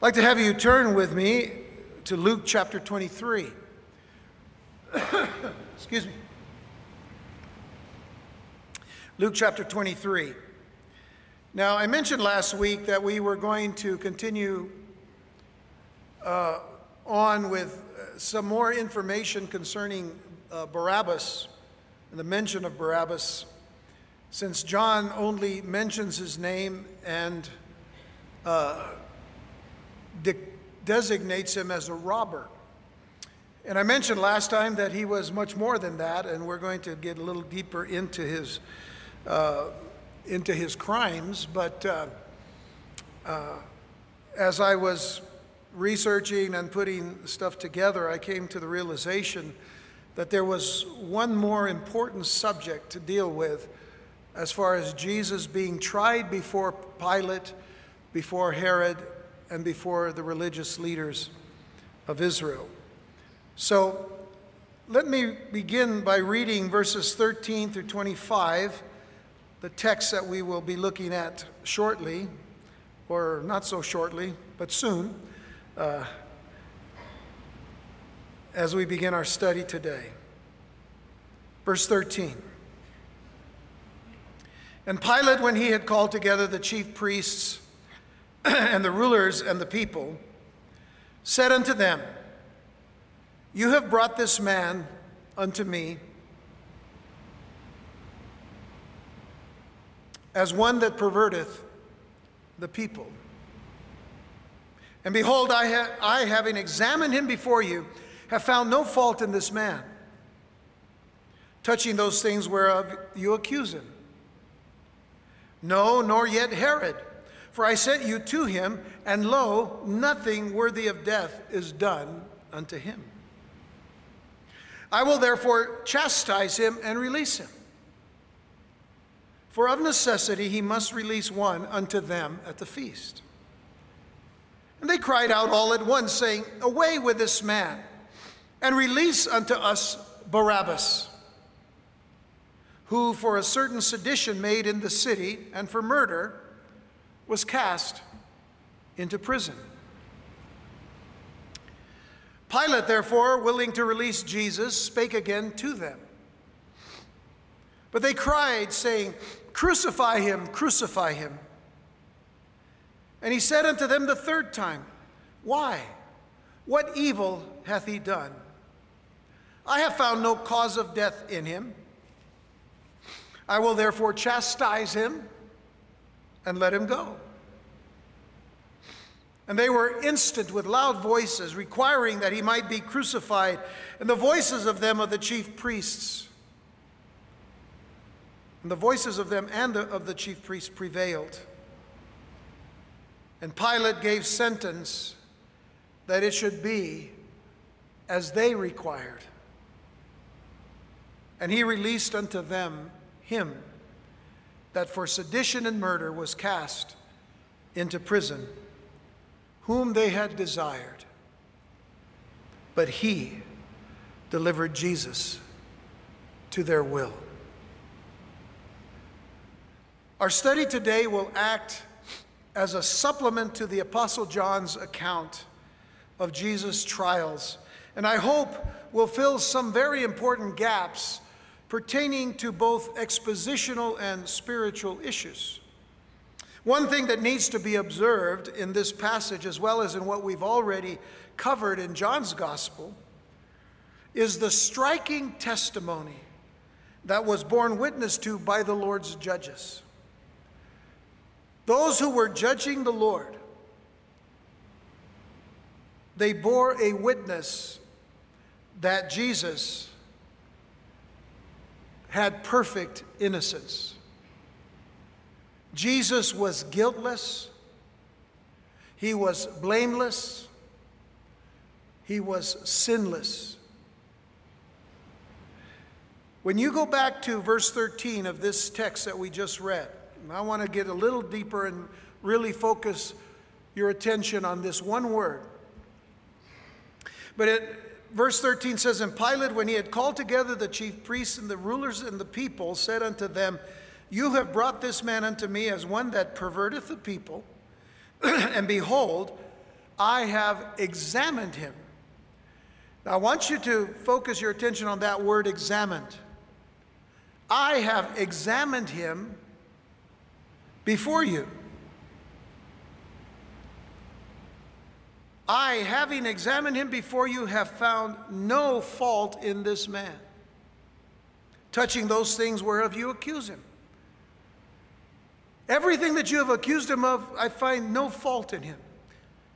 I'd like to have you turn with me to Luke chapter 23. Excuse me. Luke chapter 23. Now, I mentioned last week that we were going to continue uh, on with uh, some more information concerning uh, Barabbas and the mention of Barabbas, since John only mentions his name and uh, de- designates him as a robber. And I mentioned last time that he was much more than that, and we're going to get a little deeper into his, uh, into his crimes. But uh, uh, as I was researching and putting stuff together, I came to the realization that there was one more important subject to deal with as far as Jesus being tried before Pilate, before Herod, and before the religious leaders of Israel. So let me begin by reading verses 13 through 25, the text that we will be looking at shortly, or not so shortly, but soon. Uh, as we begin our study today. Verse 13. And Pilate, when he had called together the chief priests and the rulers and the people, said unto them, You have brought this man unto me as one that perverteth the people. And behold, I, ha- I, having examined him before you, have found no fault in this man, touching those things whereof you accuse him. No, nor yet Herod. For I sent you to him, and lo, nothing worthy of death is done unto him. I will therefore chastise him and release him. For of necessity he must release one unto them at the feast. And they cried out all at once, saying, Away with this man, and release unto us Barabbas, who for a certain sedition made in the city and for murder was cast into prison. Pilate, therefore, willing to release Jesus, spake again to them. But they cried, saying, Crucify him, crucify him. And he said unto them the third time, Why? What evil hath he done? I have found no cause of death in him. I will therefore chastise him and let him go. And they were instant with loud voices, requiring that he might be crucified, and the voices of them of the chief priests. And the voices of them and of the chief priests prevailed. And Pilate gave sentence that it should be as they required. And he released unto them him that for sedition and murder was cast into prison, whom they had desired. But he delivered Jesus to their will. Our study today will act as a supplement to the Apostle John's account of Jesus' trials, and I hope will fill some very important gaps pertaining to both expositional and spiritual issues. One thing that needs to be observed in this passage, as well as in what we've already covered in John's Gospel, is the striking testimony that was borne witness to by the Lord's judges. Those who were judging the Lord, they bore a witness that Jesus had perfect innocence. Jesus was guiltless, he was blameless, he was sinless. When you go back to verse 13 of this text that we just read, I want to get a little deeper and really focus your attention on this one word. But it, verse 13 says, And Pilate, when he had called together the chief priests and the rulers and the people, said unto them, You have brought this man unto me as one that perverteth the people. and behold, I have examined him. Now, I want you to focus your attention on that word examined. I have examined him before you. I, having examined him before you, have found no fault in this man, touching those things whereof you accuse him. Everything that you have accused him of, I find no fault in him.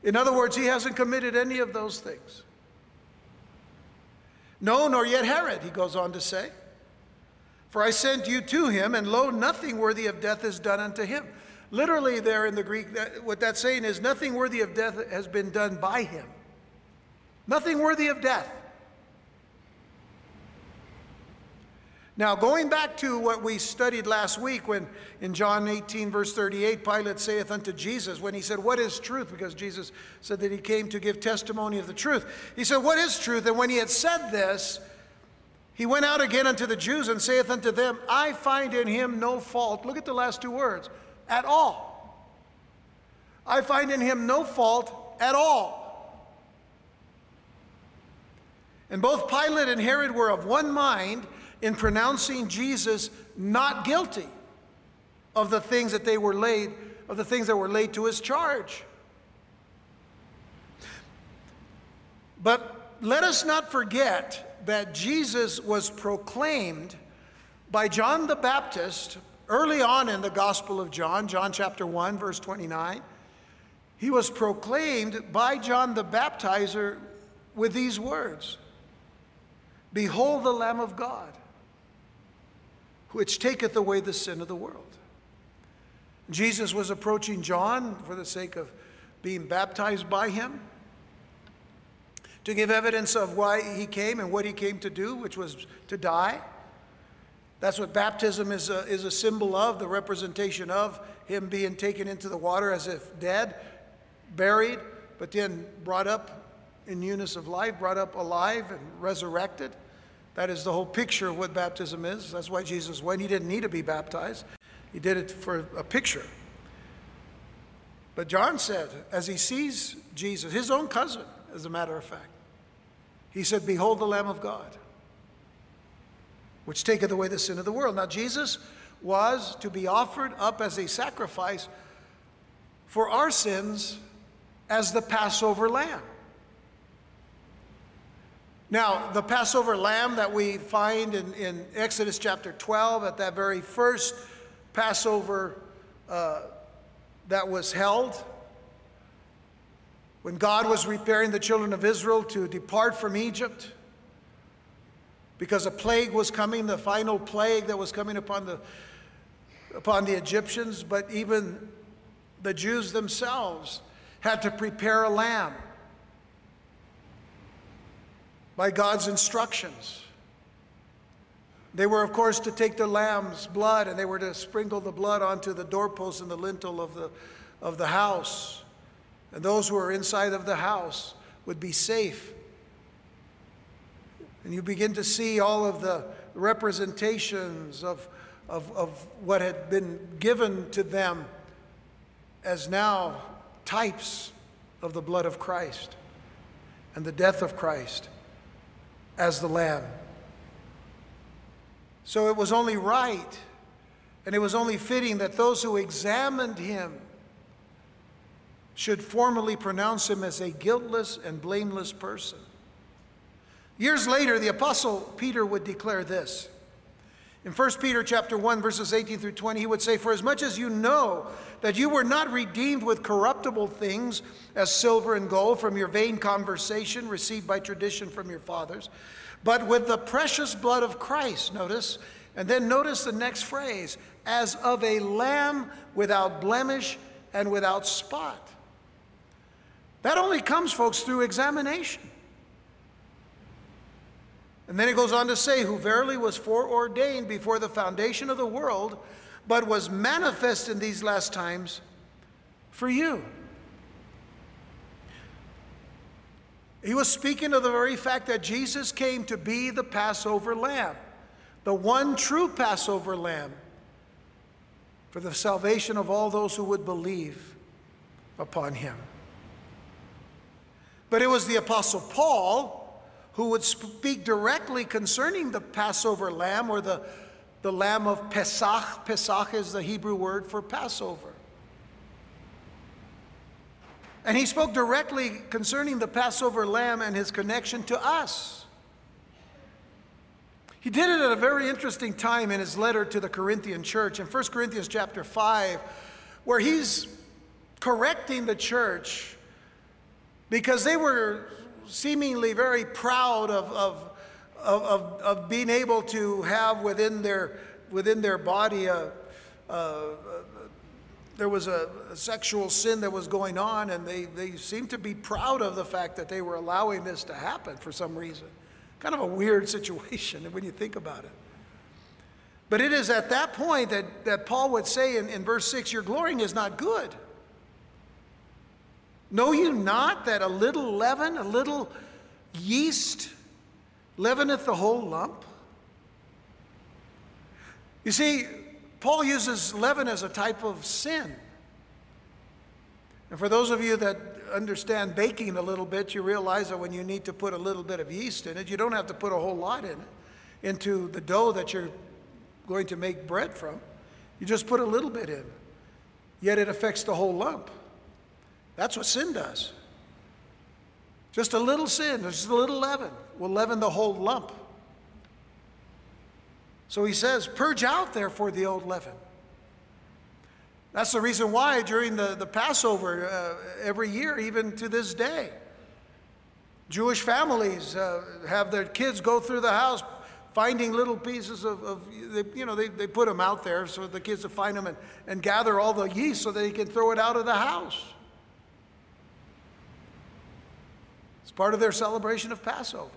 In other words, he hasn't committed any of those things. No, nor yet Herod, he goes on to say. For I sent you to him, and lo, nothing worthy of death is done unto him. Literally, there in the Greek, that, what that's saying is nothing worthy of death has been done by him. Nothing worthy of death. Now, going back to what we studied last week, when in John 18, verse 38, Pilate saith unto Jesus, when he said, What is truth? Because Jesus said that he came to give testimony of the truth. He said, What is truth? And when he had said this, he went out again unto the Jews and saith unto them, I find in him no fault. Look at the last two words at all. I find in him no fault at all. And both Pilate and Herod were of one mind in pronouncing Jesus not guilty of the things that they were laid, of the things that were laid to his charge. But let us not forget that Jesus was proclaimed by John the Baptist early on in the Gospel of John, John chapter 1, verse 29. He was proclaimed by John the Baptizer with these words Behold the Lamb of God which taketh away the sin of the world. Jesus was approaching John for the sake of being baptized by him to give evidence of why he came and what he came to do, which was to die. That's what baptism is a, is a symbol of, the representation of him being taken into the water as if dead, buried, but then brought up in newness of life, brought up alive and resurrected. That is the whole picture of what baptism is. That's why Jesus went. He didn't need to be baptized, he did it for a picture. But John said, as he sees Jesus, his own cousin, as a matter of fact, he said, Behold the Lamb of God, which taketh away the sin of the world. Now, Jesus was to be offered up as a sacrifice for our sins as the Passover lamb. Now, the Passover lamb that we find in, in Exodus chapter 12, at that very first Passover uh, that was held, when God was preparing the children of Israel to depart from Egypt, because a plague was coming, the final plague that was coming upon the, upon the Egyptians, but even the Jews themselves had to prepare a lamb by God's instructions. They were, of course, to take the lamb's blood and they were to sprinkle the blood onto the doorpost and the lintel of the, of the house. And those who were inside of the house would be safe. And you begin to see all of the representations of, of, of what had been given to them as now types of the blood of Christ and the death of Christ as the Lamb. So it was only right and it was only fitting that those who examined him should formally pronounce him as a guiltless and blameless person. Years later, the apostle Peter would declare this. In 1 Peter chapter 1 verses 18 through 20 he would say for as much as you know that you were not redeemed with corruptible things as silver and gold from your vain conversation received by tradition from your fathers but with the precious blood of Christ notice and then notice the next phrase as of a lamb without blemish and without spot. That only comes folks through examination. And then it goes on to say, who verily was foreordained before the foundation of the world, but was manifest in these last times for you. He was speaking of the very fact that Jesus came to be the Passover lamb, the one true Passover lamb for the salvation of all those who would believe upon him. But it was the Apostle Paul who would speak directly concerning the Passover lamb or the, the lamb of Pesach. Pesach is the Hebrew word for Passover. And he spoke directly concerning the Passover lamb and his connection to us. He did it at a very interesting time in his letter to the Corinthian church in 1 Corinthians chapter 5, where he's correcting the church because they were seemingly very proud of, of, of, of, being able to have within their, within their body a, a, there was a, a, sexual sin that was going on, and they, they seemed to be proud of the fact that they were allowing this to happen for some reason. Kind of a weird situation when you think about it. But it is at that point that, that Paul would say in, in verse 6 Your glorying is not good. Know you not that a little leaven, a little yeast, leaveneth the whole lump? You see, Paul uses leaven as a type of sin. And for those of you that understand baking a little bit, you realize that when you need to put a little bit of yeast in it, you don't have to put a whole lot in it into the dough that you're going to make bread from. You just put a little bit in. Yet it affects the whole lump. That's what sin does. Just a little sin, just a little leaven will leaven the whole lump. So he says, Purge out, therefore, the old leaven. That's the reason why during the, the Passover uh, every year, even to this day, Jewish families uh, have their kids go through the house finding little pieces of, of they, you know, they, they put them out there so the kids will find them and, and gather all the yeast so they can throw it out of the house. Part of their celebration of Passover.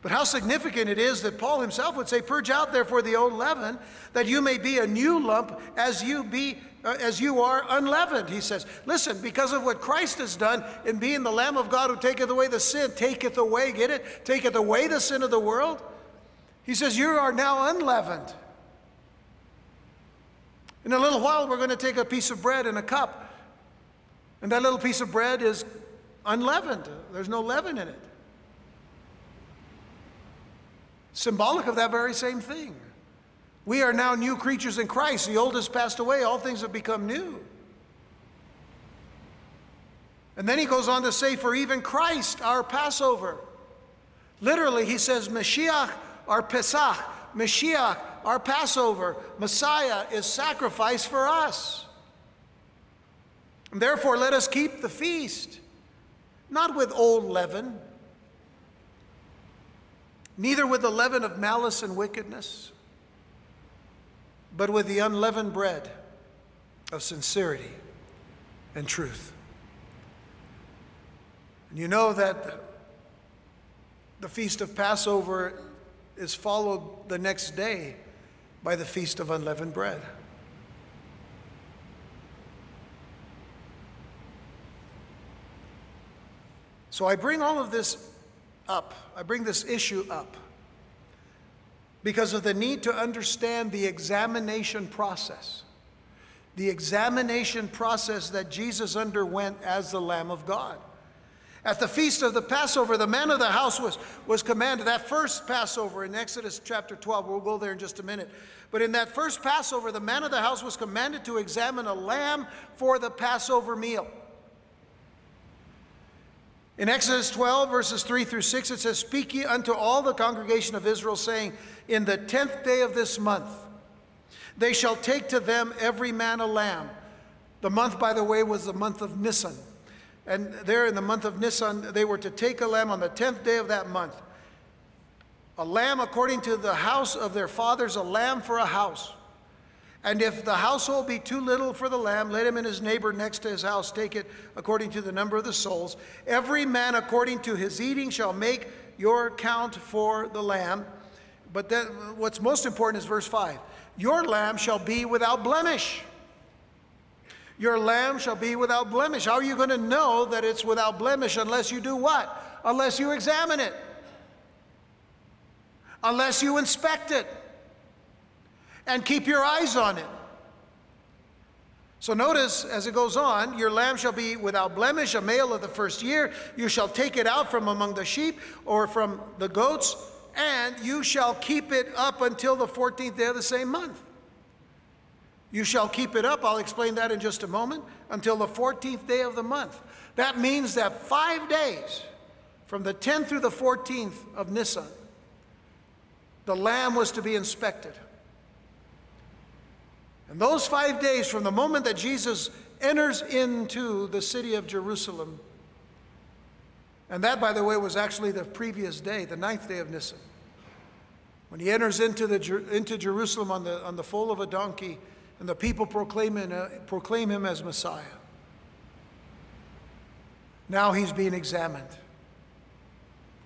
But how significant it is that Paul himself would say, Purge out therefore the old leaven, that you may be a new lump as you be uh, as you are unleavened. He says, Listen, because of what Christ has done in being the Lamb of God who taketh away the sin, taketh away, get it? Taketh away the sin of the world. He says, You are now unleavened. In a little while, we're going to take a piece of bread and a cup. And that little piece of bread is unleavened. There's no leaven in it. Symbolic of that very same thing. We are now new creatures in Christ. The old has passed away, all things have become new. And then he goes on to say, For even Christ, our Passover. Literally, he says, Mashiach, our Pesach. Mashiach, our Passover. Messiah is sacrificed for us. And therefore, let us keep the feast not with old leaven, neither with the leaven of malice and wickedness, but with the unleavened bread of sincerity and truth. And you know that the feast of Passover is followed the next day by the feast of unleavened bread. So I bring all of this up. I bring this issue up because of the need to understand the examination process. The examination process that Jesus underwent as the Lamb of God. At the feast of the Passover, the man of the house was, was commanded, that first Passover in Exodus chapter 12, we'll go there in just a minute. But in that first Passover, the man of the house was commanded to examine a lamb for the Passover meal. In Exodus 12, verses 3 through 6, it says, Speak ye unto all the congregation of Israel, saying, In the tenth day of this month, they shall take to them every man a lamb. The month, by the way, was the month of Nisan. And there in the month of Nisan, they were to take a lamb on the tenth day of that month. A lamb according to the house of their fathers, a lamb for a house. And if the household be too little for the lamb, let him and his neighbor next to his house take it according to the number of the souls. Every man according to his eating shall make your count for the lamb. But then what's most important is verse 5 Your lamb shall be without blemish. Your lamb shall be without blemish. How are you going to know that it's without blemish unless you do what? Unless you examine it, unless you inspect it and keep your eyes on it. So notice as it goes on, your lamb shall be without blemish, a male of the first year. You shall take it out from among the sheep or from the goats, and you shall keep it up until the 14th day of the same month. You shall keep it up, I'll explain that in just a moment, until the 14th day of the month. That means that five days from the 10th through the 14th of Nisan, the lamb was to be inspected. And those five days from the moment that Jesus enters into the city of Jerusalem, and that, by the way, was actually the previous day, the ninth day of Nisan. When he enters into, the, into Jerusalem on the, on the foal of a donkey, and the people proclaim him, uh, proclaim him as Messiah. Now he's being examined.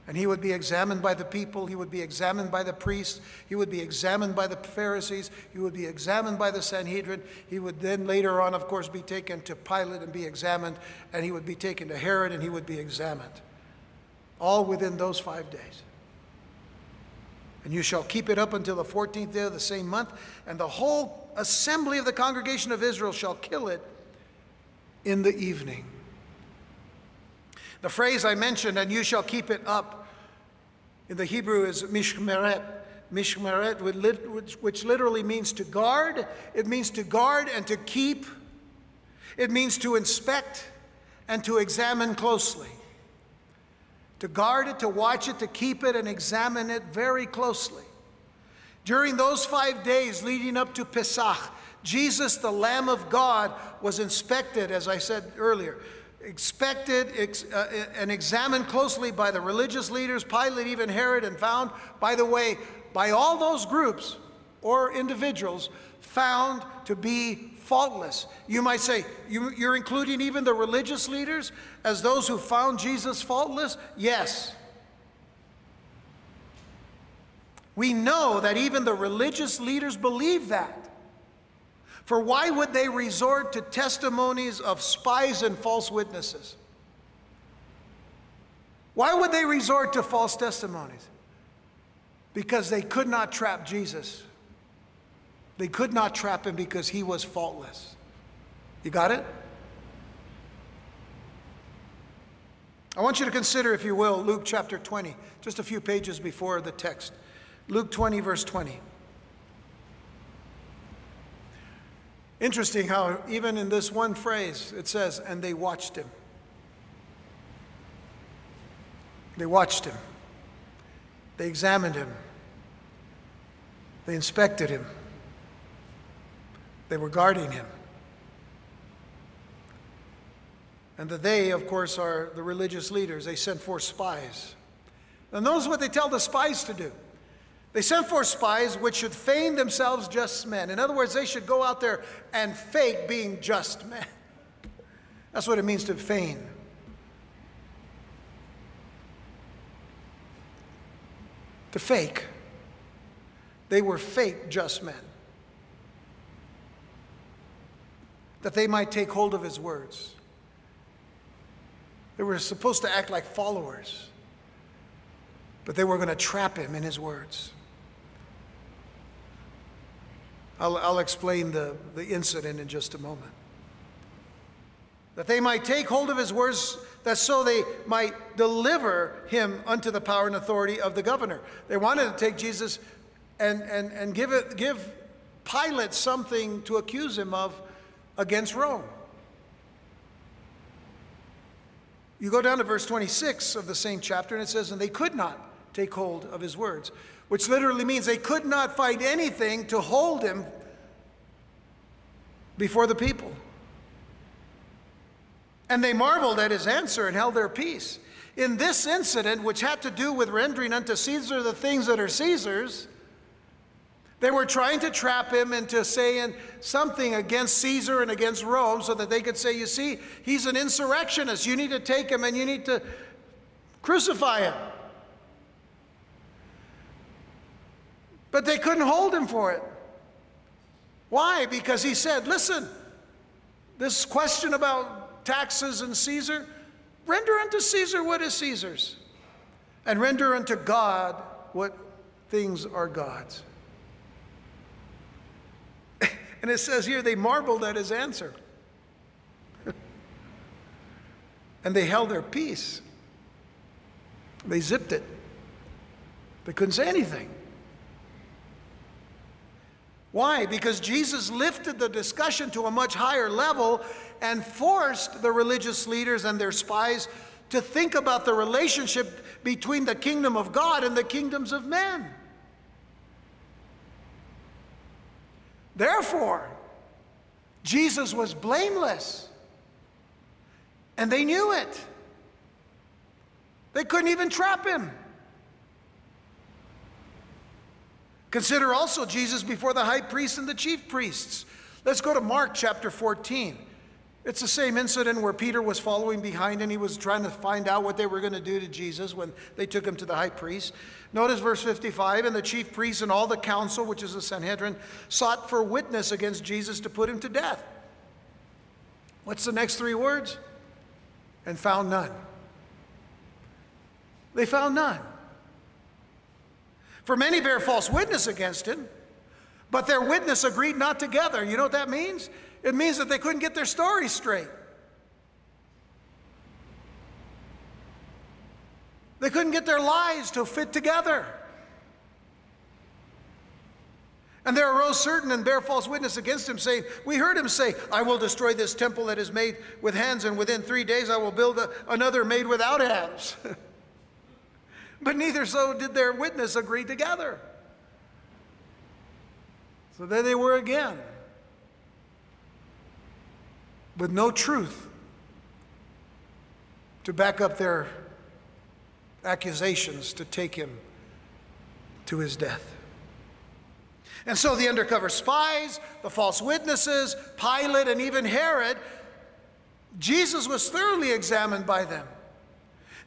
And he would be examined by the people, he would be examined by the priests, he would be examined by the Pharisees, he would be examined by the Sanhedrin. He would then later on, of course, be taken to Pilate and be examined, and he would be taken to Herod and he would be examined. All within those five days. And you shall keep it up until the 14th day of the same month, and the whole assembly of the congregation of Israel shall kill it in the evening. The phrase I mentioned, and you shall keep it up, in the Hebrew is mishmeret. Mishmeret, which literally means to guard. It means to guard and to keep. It means to inspect and to examine closely. To guard it, to watch it, to keep it, and examine it very closely. During those five days leading up to Pesach, Jesus, the Lamb of God, was inspected, as I said earlier expected ex, uh, and examined closely by the religious leaders, Pilate, even Herod, and found, by the way, by all those groups or individuals, found to be faultless. You might say, you, you're including even the religious leaders as those who found Jesus faultless? Yes. We know that even the religious leaders believe that. For why would they resort to testimonies of spies and false witnesses? Why would they resort to false testimonies? Because they could not trap Jesus. They could not trap him because he was faultless. You got it? I want you to consider, if you will, Luke chapter 20, just a few pages before the text. Luke 20, verse 20. Interesting how, even in this one phrase, it says, and they watched him. They watched him. They examined him. They inspected him. They were guarding him. And the they, of course, are the religious leaders. They sent forth spies. And those what they tell the spies to do. They sent for spies which should feign themselves just men. In other words, they should go out there and fake being just men. That's what it means to feign. To fake. They were fake just men. That they might take hold of his words. They were supposed to act like followers, but they were going to trap him in his words. I'll, I'll explain the, the incident in just a moment. That they might take hold of his words, that so they might deliver him unto the power and authority of the governor. They wanted to take Jesus and, and, and give, it, give Pilate something to accuse him of against Rome. You go down to verse 26 of the same chapter, and it says, And they could not take hold of his words which literally means they could not find anything to hold him before the people. And they marveled at his answer and held their peace. In this incident, which had to do with rendering unto Caesar the things that are Caesar's, they were trying to trap him into saying something against Caesar and against Rome so that they could say, You see, he's an insurrectionist. You need to take him and you need to crucify him. But they couldn't hold him for it. Why? Because he said, listen, this question about taxes and Caesar, render unto Caesar what is Caesar's, and render unto God what things are God's. And it says here they marveled at his answer. and they held their peace. They zipped it. They couldn't say anything. Why? Because Jesus lifted the discussion to a much higher level and forced the religious leaders and their spies to think about the relationship between the kingdom of God and the kingdoms of men. Therefore, Jesus was blameless, and they knew it. They couldn't even trap him. Consider also Jesus before the high priests and the chief priests. Let's go to Mark chapter 14. It's the same incident where Peter was following behind and he was trying to find out what they were going to do to Jesus when they took him to the high priest. Notice verse 55 And the chief priests and all the council, which is the Sanhedrin, sought for witness against Jesus to put him to death. What's the next three words? And found none. They found none. For many bear false witness against him, but their witness agreed not together. You know what that means? It means that they couldn't get their story straight. They couldn't get their lies to fit together. And there arose certain and bear false witness against him, saying, We heard him say, I will destroy this temple that is made with hands, and within three days I will build a, another made without hands. but neither so did their witness agree together. So there they were again with no truth to back up their accusations to take him to his death. And so the undercover spies, the false witnesses, Pilate, and even Herod, Jesus was thoroughly examined by them.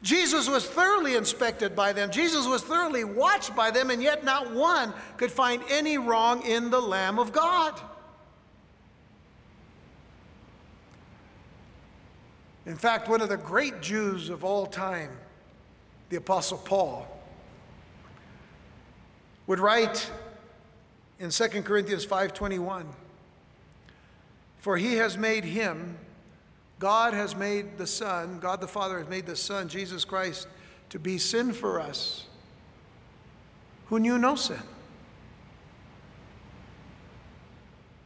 Jesus was thoroughly inspected by them. Jesus was thoroughly watched by them, and yet not one could find any wrong in the Lamb of God. In fact, one of the great Jews of all time, the Apostle Paul, would write in 2 Corinthians 5:21, "For he has made him, God has made the Son, God the Father has made the Son, Jesus Christ, to be sin for us, who knew no sin."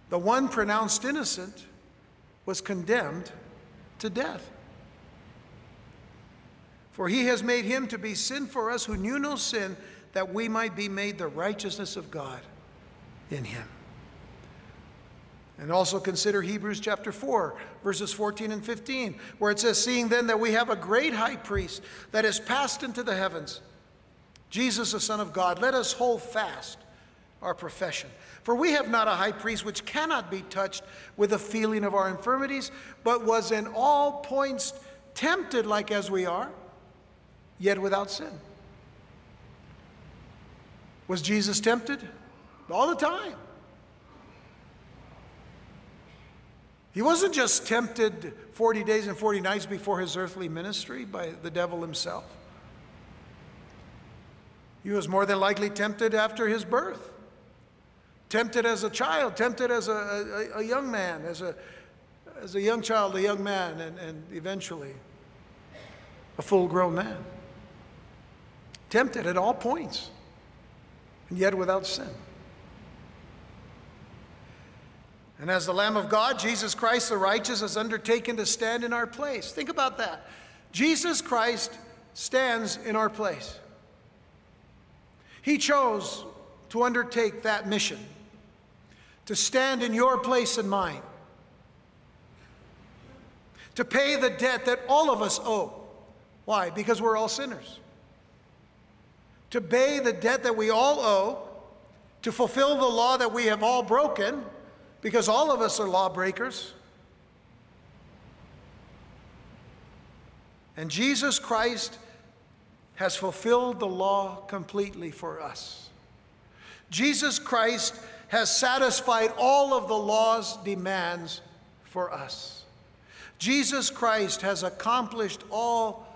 The one pronounced innocent was condemned to death. For he has made him to be sin for us who knew no sin, that we might be made the righteousness of God in him. And also consider Hebrews chapter 4, verses 14 and 15, where it says, Seeing then that we have a great high priest that has passed into the heavens, Jesus, the Son of God, let us hold fast our profession. For we have not a high priest which cannot be touched with the feeling of our infirmities, but was in all points tempted like as we are, yet without sin. Was Jesus tempted? All the time. He wasn't just tempted 40 days and 40 nights before his earthly ministry by the devil himself. He was more than likely tempted after his birth tempted as a child, tempted as a, a, a young man, as a, as a young child, a young man, and, and eventually a full grown man. Tempted at all points, and yet without sin. And as the Lamb of God, Jesus Christ the righteous has undertaken to stand in our place. Think about that. Jesus Christ stands in our place. He chose to undertake that mission to stand in your place and mine, to pay the debt that all of us owe. Why? Because we're all sinners. To pay the debt that we all owe, to fulfill the law that we have all broken, because all of us are lawbreakers. And Jesus Christ has fulfilled the law completely for us. Jesus Christ has satisfied all of the law's demands for us. Jesus Christ has accomplished all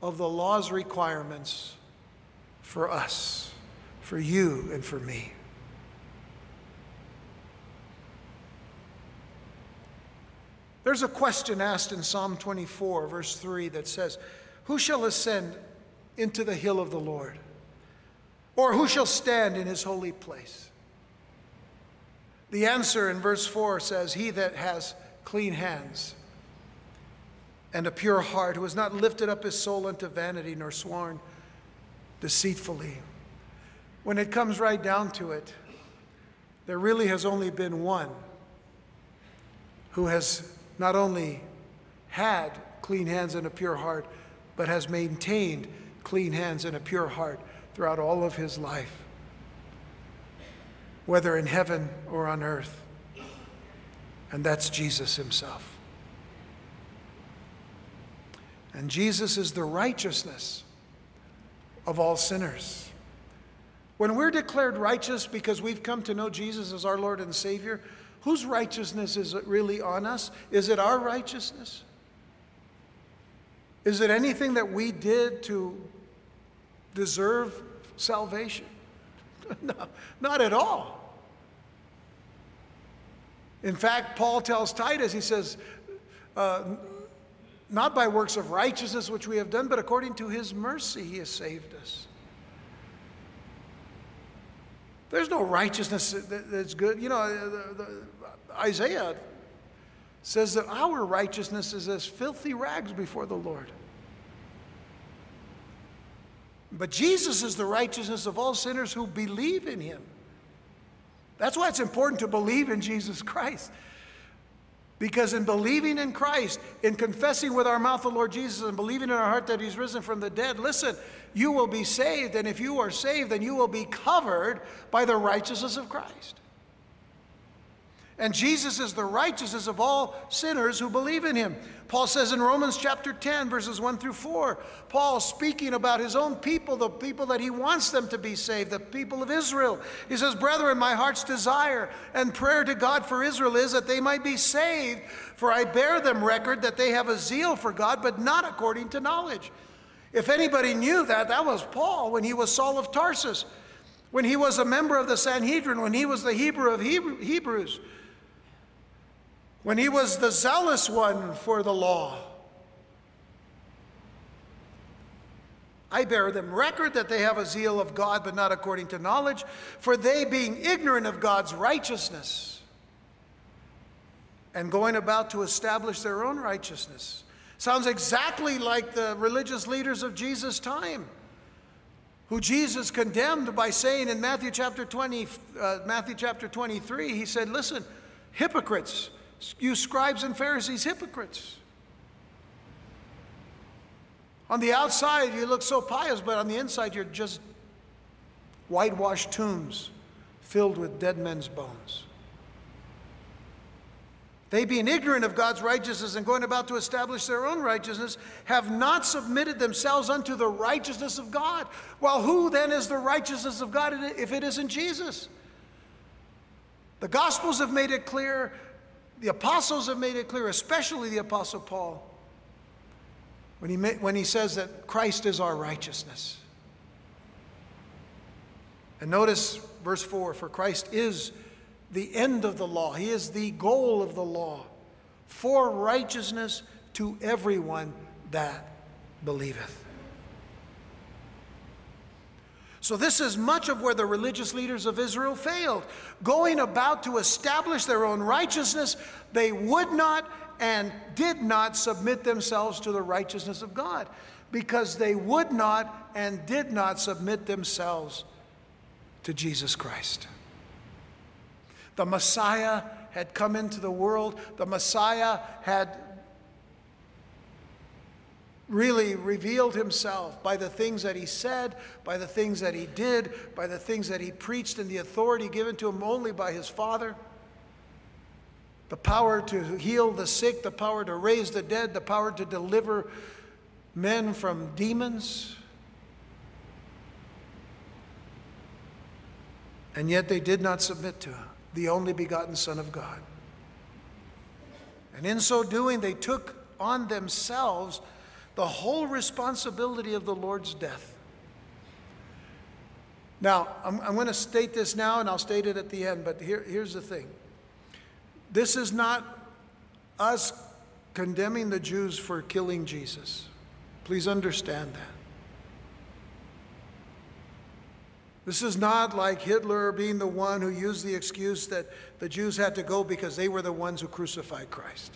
of the law's requirements for us, for you, and for me. There's a question asked in Psalm 24, verse 3, that says, Who shall ascend into the hill of the Lord? Or who shall stand in his holy place? The answer in verse 4 says, He that has clean hands and a pure heart, who has not lifted up his soul unto vanity nor sworn deceitfully. When it comes right down to it, there really has only been one who has not only had clean hands and a pure heart, but has maintained clean hands and a pure heart throughout all of his life, whether in heaven or on earth. And that's Jesus himself. And Jesus is the righteousness of all sinners. When we're declared righteous because we've come to know Jesus as our Lord and Savior, whose righteousness is it really on us? Is it our righteousness? Is it anything that we did to deserve salvation? no, not at all. In fact, Paul tells Titus, he says, uh, not by works of righteousness which we have done, but according to his mercy he has saved us. There's no righteousness that's good. You know, the, the, Isaiah says that our righteousness is as filthy rags before the Lord. But Jesus is the righteousness of all sinners who believe in him. That's why it's important to believe in Jesus Christ. Because in believing in Christ, in confessing with our mouth the Lord Jesus, and believing in our heart that He's risen from the dead, listen, you will be saved. And if you are saved, then you will be covered by the righteousness of Christ. And Jesus is the righteousness of all sinners who believe in him. Paul says in Romans chapter 10, verses 1 through 4, Paul speaking about his own people, the people that he wants them to be saved, the people of Israel. He says, Brethren, my heart's desire and prayer to God for Israel is that they might be saved, for I bear them record that they have a zeal for God, but not according to knowledge. If anybody knew that, that was Paul when he was Saul of Tarsus, when he was a member of the Sanhedrin, when he was the Hebrew of Hebrews when he was the zealous one for the law. I bear them record that they have a zeal of God, but not according to knowledge, for they, being ignorant of God's righteousness and going about to establish their own righteousness. Sounds exactly like the religious leaders of Jesus' time, who Jesus condemned by saying in Matthew chapter 20, uh, Matthew chapter 23, he said, Listen, hypocrites, you scribes and Pharisees, hypocrites. On the outside, you look so pious, but on the inside, you're just whitewashed tombs filled with dead men's bones. They, being ignorant of God's righteousness and going about to establish their own righteousness, have not submitted themselves unto the righteousness of God. Well, who then is the righteousness of God if it isn't Jesus? The Gospels have made it clear the apostles have made it clear, especially the apostle Paul, when he, when he says that Christ is our righteousness. And notice verse 4 for Christ is the end of the law, He is the goal of the law for righteousness to everyone that believeth. So, this is much of where the religious leaders of Israel failed. Going about to establish their own righteousness, they would not and did not submit themselves to the righteousness of God because they would not and did not submit themselves to Jesus Christ. The Messiah had come into the world, the Messiah had really revealed himself by the things that he said, by the things that he did, by the things that he preached, and the authority given to him only by his Father. The power to heal the sick, the power to raise the dead, the power to deliver men from demons. And yet they did not submit to him, the only begotten Son of God. And in so doing, they took on themselves the whole responsibility of the Lord's death. Now, I'm, I'm going to state this now and I'll state it at the end, but here, here's the thing. This is not us condemning the Jews for killing Jesus. Please understand that. This is not like Hitler being the one who used the excuse that the Jews had to go because they were the ones who crucified Christ.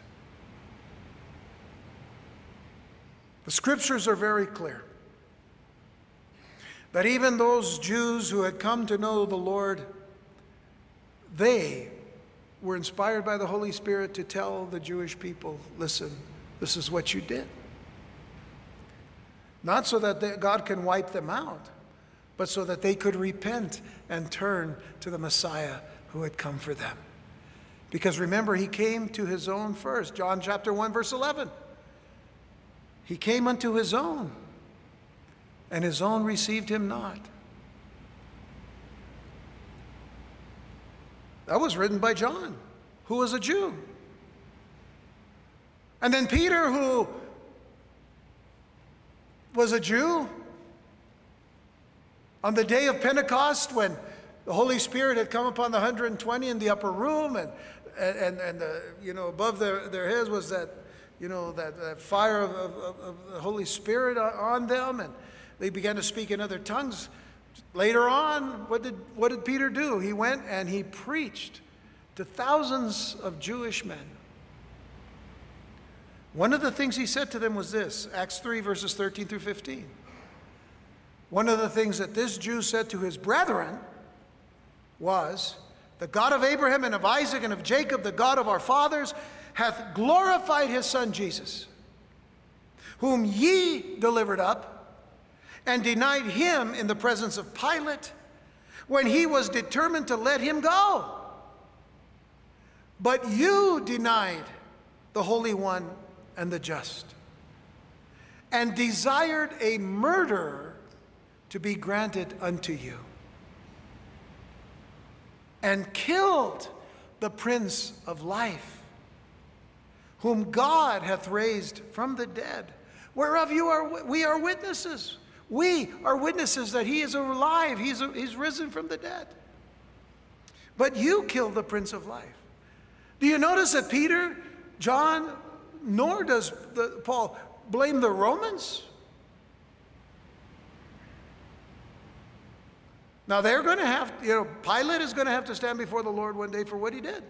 The scriptures are very clear that even those Jews who had come to know the Lord, they were inspired by the Holy Spirit to tell the Jewish people listen, this is what you did. Not so that they, God can wipe them out, but so that they could repent and turn to the Messiah who had come for them. Because remember, he came to his own first. John chapter 1, verse 11. He came unto his own, and his own received him not. That was written by John, who was a Jew. And then Peter, who was a Jew, on the day of Pentecost, when the Holy Spirit had come upon the 120 in the upper room, and, and, and the, you know, above their, their heads was that, you know, that, that fire of, of, of the Holy Spirit on them, and they began to speak in other tongues. Later on, what did, what did Peter do? He went and he preached to thousands of Jewish men. One of the things he said to them was this Acts 3, verses 13 through 15. One of the things that this Jew said to his brethren was, The God of Abraham and of Isaac and of Jacob, the God of our fathers, hath glorified his son Jesus, whom ye delivered up and denied him in the presence of Pilate when he was determined to let him go. But you denied the Holy One and the just, and desired a murderer to be granted unto you, and killed the Prince of Life, whom God hath raised from the dead, whereof you are, we are witnesses. We are witnesses that he is alive, he's, he's risen from the dead. But you killed the Prince of Life. Do you notice that Peter, John, nor does the, Paul blame the Romans? Now they're going to have, you know, Pilate is going to have to stand before the Lord one day for what he did,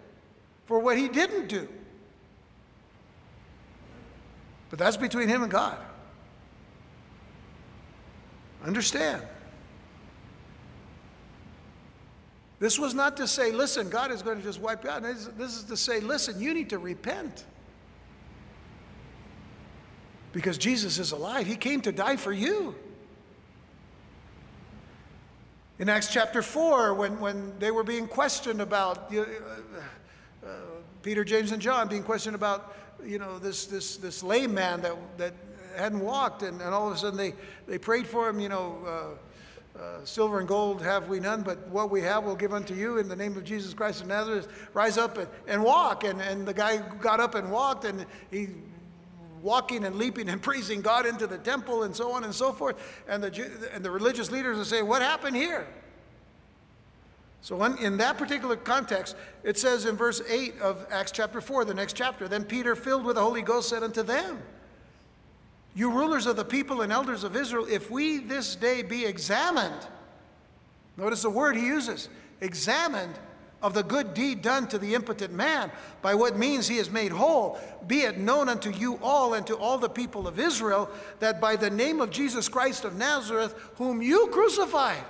for what he didn't do. But that's between him and God. Understand. This was not to say, listen, God is going to just wipe you out. This is to say, listen, you need to repent. Because Jesus is alive. He came to die for you. In Acts chapter 4, when, when they were being questioned about, uh, uh, Peter, James, and John being questioned about, you know, this, this, this lame man that, that hadn't walked, and, and all of a sudden they, they prayed for him, you know, uh, uh, silver and gold have we none, but what we have we'll give unto you in the name of Jesus Christ of Nazareth. Rise up and, and walk. And, and the guy got up and walked, and he walking and leaping and praising God into the temple and so on and so forth. And the, and the religious leaders are saying, What happened here? So, in, in that particular context, it says in verse 8 of Acts chapter 4, the next chapter, then Peter, filled with the Holy Ghost, said unto them, you rulers of the people and elders of Israel, if we this day be examined, notice the word he uses, examined of the good deed done to the impotent man, by what means he is made whole, be it known unto you all and to all the people of Israel that by the name of Jesus Christ of Nazareth, whom you crucified,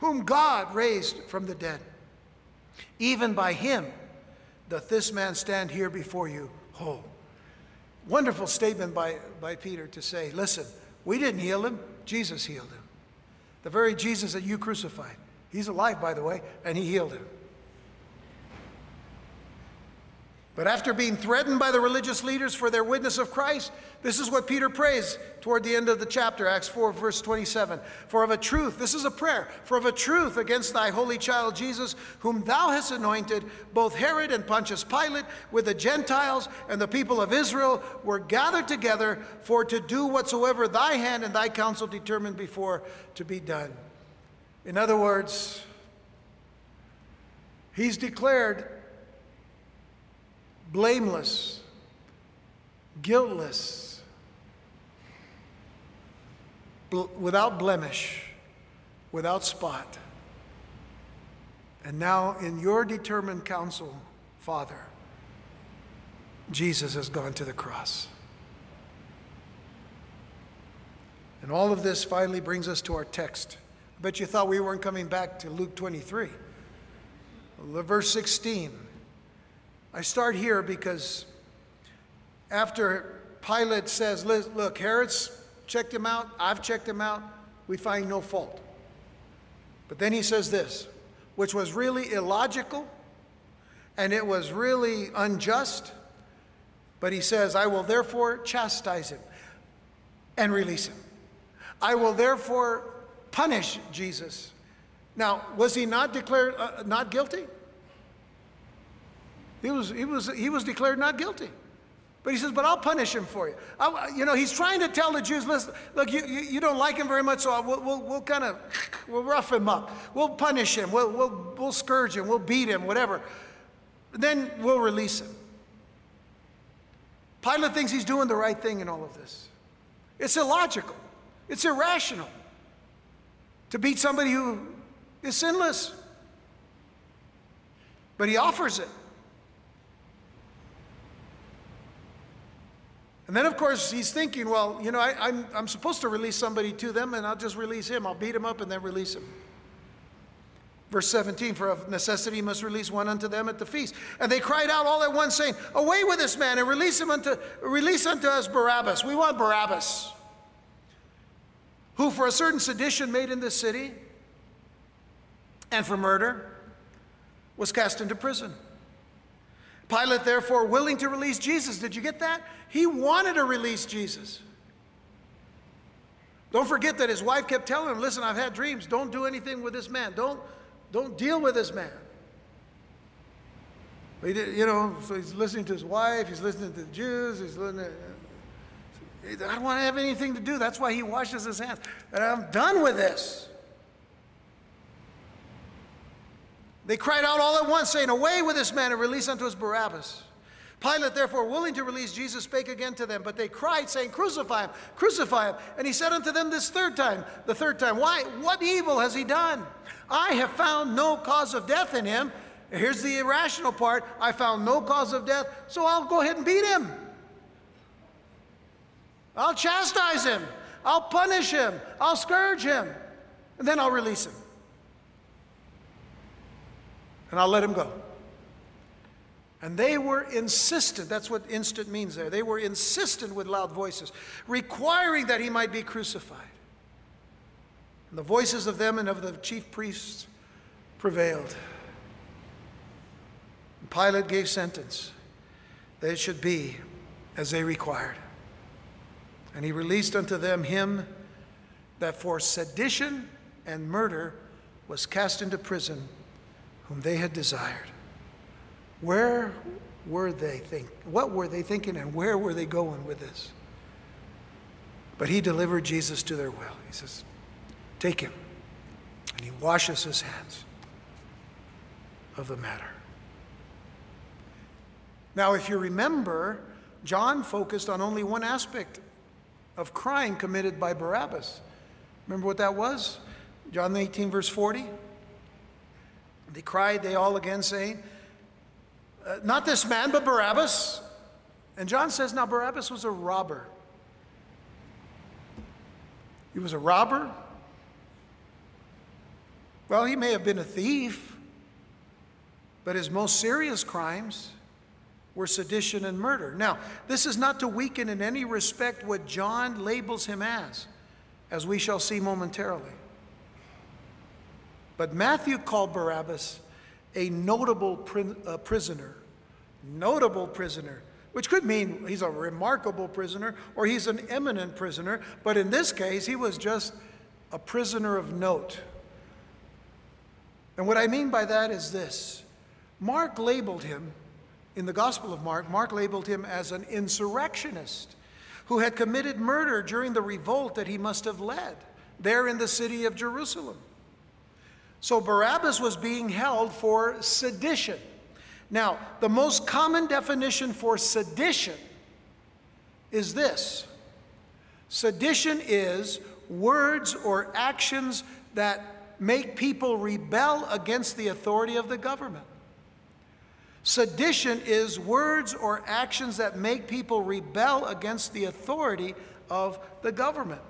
whom God raised from the dead, even by him doth this man stand here before you whole. Wonderful statement by, by Peter to say, listen, we didn't heal him, Jesus healed him. The very Jesus that you crucified. He's alive, by the way, and he healed him. But after being threatened by the religious leaders for their witness of Christ, this is what Peter prays toward the end of the chapter, Acts 4, verse 27. For of a truth, this is a prayer, for of a truth against thy holy child Jesus, whom thou hast anointed, both Herod and Pontius Pilate, with the Gentiles and the people of Israel, were gathered together for to do whatsoever thy hand and thy counsel determined before to be done. In other words, he's declared blameless, guiltless, bl- without blemish, without spot. And now, in your determined counsel, Father, Jesus has gone to the cross. And all of this finally brings us to our text. I bet you thought we weren't coming back to Luke 23. Verse 16. I start here because after Pilate says, Look, Herod's checked him out, I've checked him out, we find no fault. But then he says this, which was really illogical and it was really unjust. But he says, I will therefore chastise him and release him. I will therefore punish Jesus. Now, was he not declared uh, not guilty? He was, he, was, he was declared not guilty. But he says, but I'll punish him for you. I, you know, he's trying to tell the Jews, listen, look, you, you, you don't like him very much, so we'll, we'll, we'll kind of, we'll rough him up. We'll punish him. We'll, we'll, we'll scourge him. We'll beat him, whatever. Then we'll release him. Pilate thinks he's doing the right thing in all of this. It's illogical. It's irrational to beat somebody who is sinless. But he offers it. And then, of course, he's thinking, well, you know, I, am I'm, I'm supposed to release somebody to them, and I'll just release him. I'll beat him up and then release him. Verse 17, for of necessity he must release one unto them at the feast. And they cried out all at once, saying, Away with this man, and release him unto release unto us Barabbas. We want Barabbas. Who for a certain sedition made in this city, and for murder, was cast into prison. Pilate, therefore, willing to release Jesus. Did you get that? He wanted to release Jesus. Don't forget that his wife kept telling him, listen, I've had dreams. Don't do anything with this man. Don't, don't deal with this man. He did, you know, so he's listening to his wife, he's listening to the Jews, he's listening to, I don't want to have anything to do. That's why he washes his hands. And I'm done with this. They cried out all at once, saying, Away with this man and release unto us Barabbas. Pilate, therefore, willing to release Jesus, spake again to them. But they cried, saying, Crucify him, crucify him. And he said unto them this third time, the third time, Why? What evil has he done? I have found no cause of death in him. Here's the irrational part I found no cause of death, so I'll go ahead and beat him. I'll chastise him. I'll punish him. I'll scourge him. And then I'll release him. And I'll let him go. And they were insistent, that's what instant means there. They were insistent with loud voices, requiring that he might be crucified. And the voices of them and of the chief priests prevailed. And Pilate gave sentence that it should be as they required. And he released unto them him that for sedition and murder was cast into prison, whom they had desired. Where were they think? What were they thinking and where were they going with this? But he delivered Jesus to their will. He says, Take him. And he washes his hands of the matter. Now, if you remember, John focused on only one aspect of crime committed by Barabbas. Remember what that was? John 18, verse 40. They cried, they all again saying, uh, not this man, but Barabbas. And John says, now Barabbas was a robber. He was a robber. Well, he may have been a thief, but his most serious crimes were sedition and murder. Now, this is not to weaken in any respect what John labels him as, as we shall see momentarily. But Matthew called Barabbas a notable uh, prisoner. Notable prisoner, which could mean he's a remarkable prisoner or he's an eminent prisoner, but in this case, he was just a prisoner of note. And what I mean by that is this Mark labeled him, in the Gospel of Mark, Mark labeled him as an insurrectionist who had committed murder during the revolt that he must have led there in the city of Jerusalem. So Barabbas was being held for sedition. Now, the most common definition for sedition is this sedition is words or actions that make people rebel against the authority of the government. Sedition is words or actions that make people rebel against the authority of the government.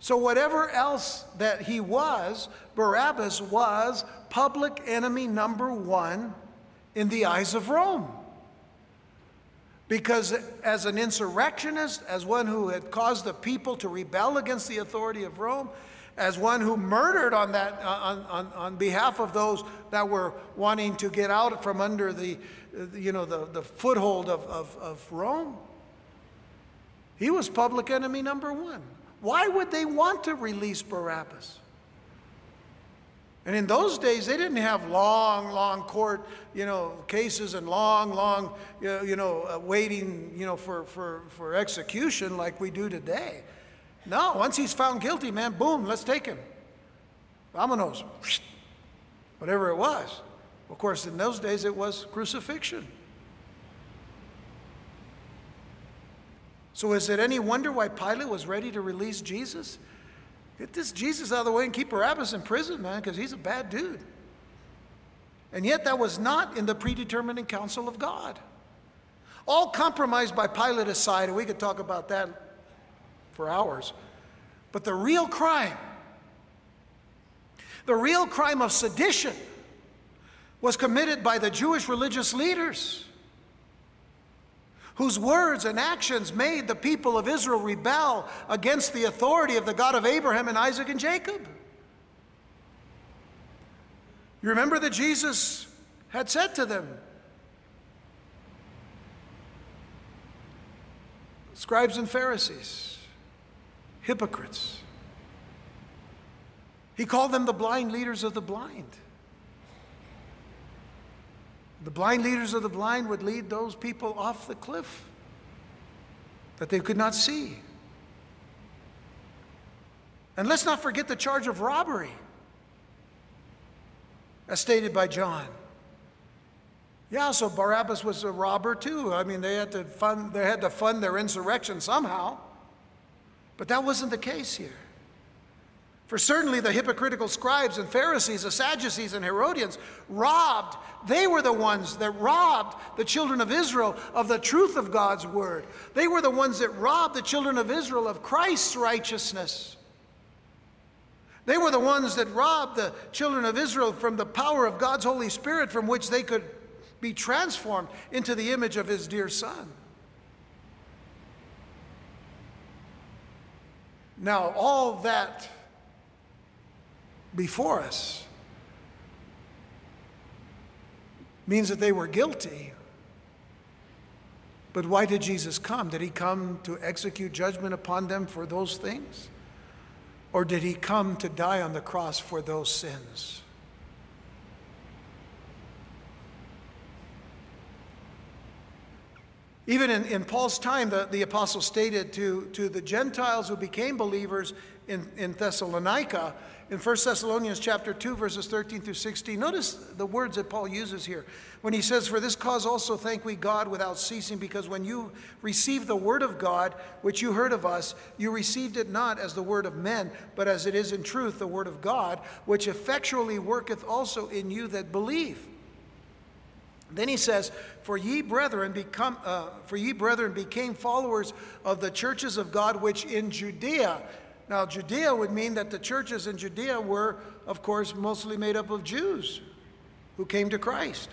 So, whatever else that he was, Barabbas was public enemy number one in the eyes of Rome. Because as an insurrectionist, as one who had caused the people to rebel against the authority of Rome, as one who murdered on, that, uh, on, on, on behalf of those that were wanting to get out from under the, you know, the, the foothold of, of, of Rome. He was public enemy number one. Why would they want to release Barabbas? And in those days, they didn't have long, long court, you know, cases and long, long, you know, uh, waiting, you know, for, for, for execution like we do today. No, once he's found guilty, man, boom, let's take him. Vamonos. Whatever it was. Of course, in those days, it was crucifixion. So is it any wonder why Pilate was ready to release Jesus? Get this Jesus out of the way and keep Barabbas in prison, man, because he's a bad dude. And yet, that was not in the predetermining counsel of God. All compromised by Pilate aside, and we could talk about that for hours. But the real crime, the real crime of sedition, was committed by the Jewish religious leaders whose words and actions made the people of Israel rebel against the authority of the God of Abraham and Isaac and Jacob. You remember that Jesus had said to them, Scribes and Pharisees, hypocrites. He called them the blind leaders of the blind. The blind leaders of the blind would lead those people off the cliff that they could not see. And let's not forget the charge of robbery, as stated by John. Yeah, so Barabbas was a robber too. I mean, they had to fund, they had to fund their insurrection somehow. But that wasn't the case here. For certainly the hypocritical scribes and Pharisees, the Sadducees and Herodians robbed. They were the ones that robbed the children of Israel of the truth of God's word. They were the ones that robbed the children of Israel of Christ's righteousness. They were the ones that robbed the children of Israel from the power of God's Holy Spirit from which they could be transformed into the image of his dear Son. Now, all that before us means that they were guilty. But why did Jesus come? Did he come to execute judgment upon them for those things? Or did he come to die on the cross for those sins? Even in, in Paul's time, the, the apostle stated to, to the Gentiles who became believers in, in Thessalonica, in 1 Thessalonians chapter 2, verses 13 through 16. Notice the words that Paul uses here. When he says, For this cause also thank we God without ceasing, because when you received the word of God, which you heard of us, you received it not as the word of men, but as it is in truth the word of God, which effectually worketh also in you that believe. Then he says, "For ye brethren become, uh, for ye brethren became followers of the churches of God which in Judea now, Judea would mean that the churches in Judea were, of course, mostly made up of Jews who came to Christ.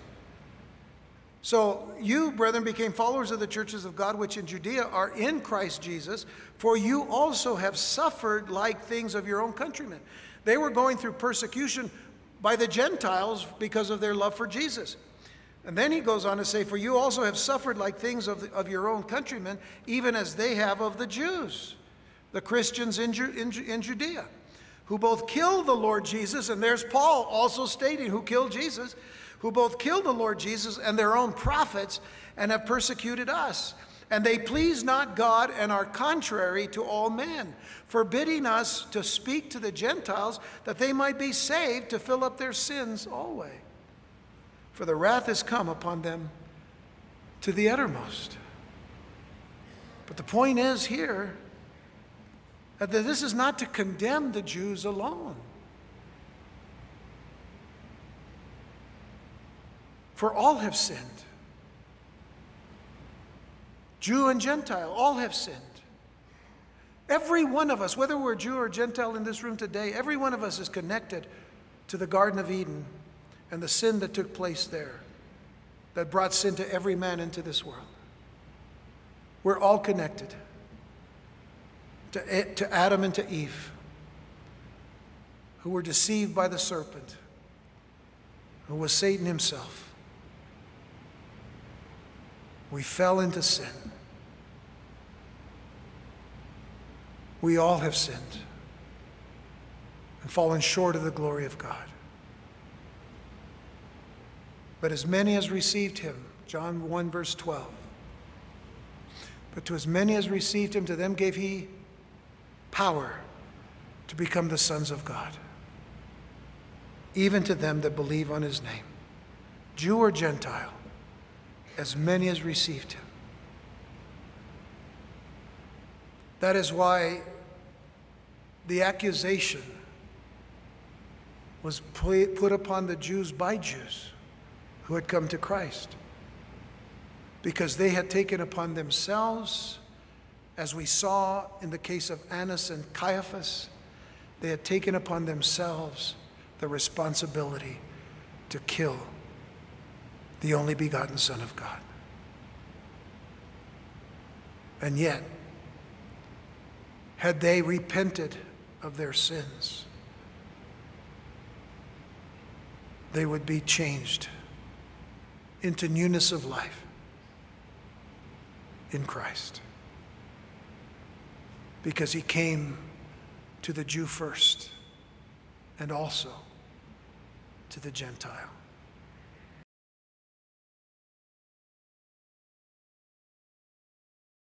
So, you, brethren, became followers of the churches of God which in Judea are in Christ Jesus, for you also have suffered like things of your own countrymen. They were going through persecution by the Gentiles because of their love for Jesus. And then he goes on to say, For you also have suffered like things of, the, of your own countrymen, even as they have of the Jews the Christians in, Ju in, in Judea, who both killed the Lord Jesus, and there's Paul also stating who killed Jesus, who both killed the Lord Jesus and their own prophets, and have persecuted us. And they please not God and are contrary to all men, forbidding us to speak to the Gentiles that they might be saved to fill up their sins always. for the wrath is come upon them to the uttermost. But the point is here that this is not to condemn the Jews alone. For all have sinned. Jew and Gentile, all have sinned. Every one of us, whether we're Jew or Gentile in this room today, every one of us is connected to the Garden of Eden and the sin that took place there that brought sin to every man into this world. We're all connected to, eh, to Adam and to Eve, who were deceived by the serpent, who was Satan himself. We fell into sin. We all have sinned and fallen short of the glory of God. But as many as received him, John 1, verse 12. But to as many as received him, to them gave he power to become the sons of God, even to them that believe on his name, Jew or Gentile, as many as received him. That is why the accusation was put upon the Jews by Jews who had come to Christ. Because they had taken upon themselves, as we saw in the case of Annas and Caiaphas, they had taken upon themselves the responsibility to kill the only begotten Son of God. And yet, had they repented of their sins, they would be changed into newness of life in Christ. Because he came to the Jew first and also to the Gentile.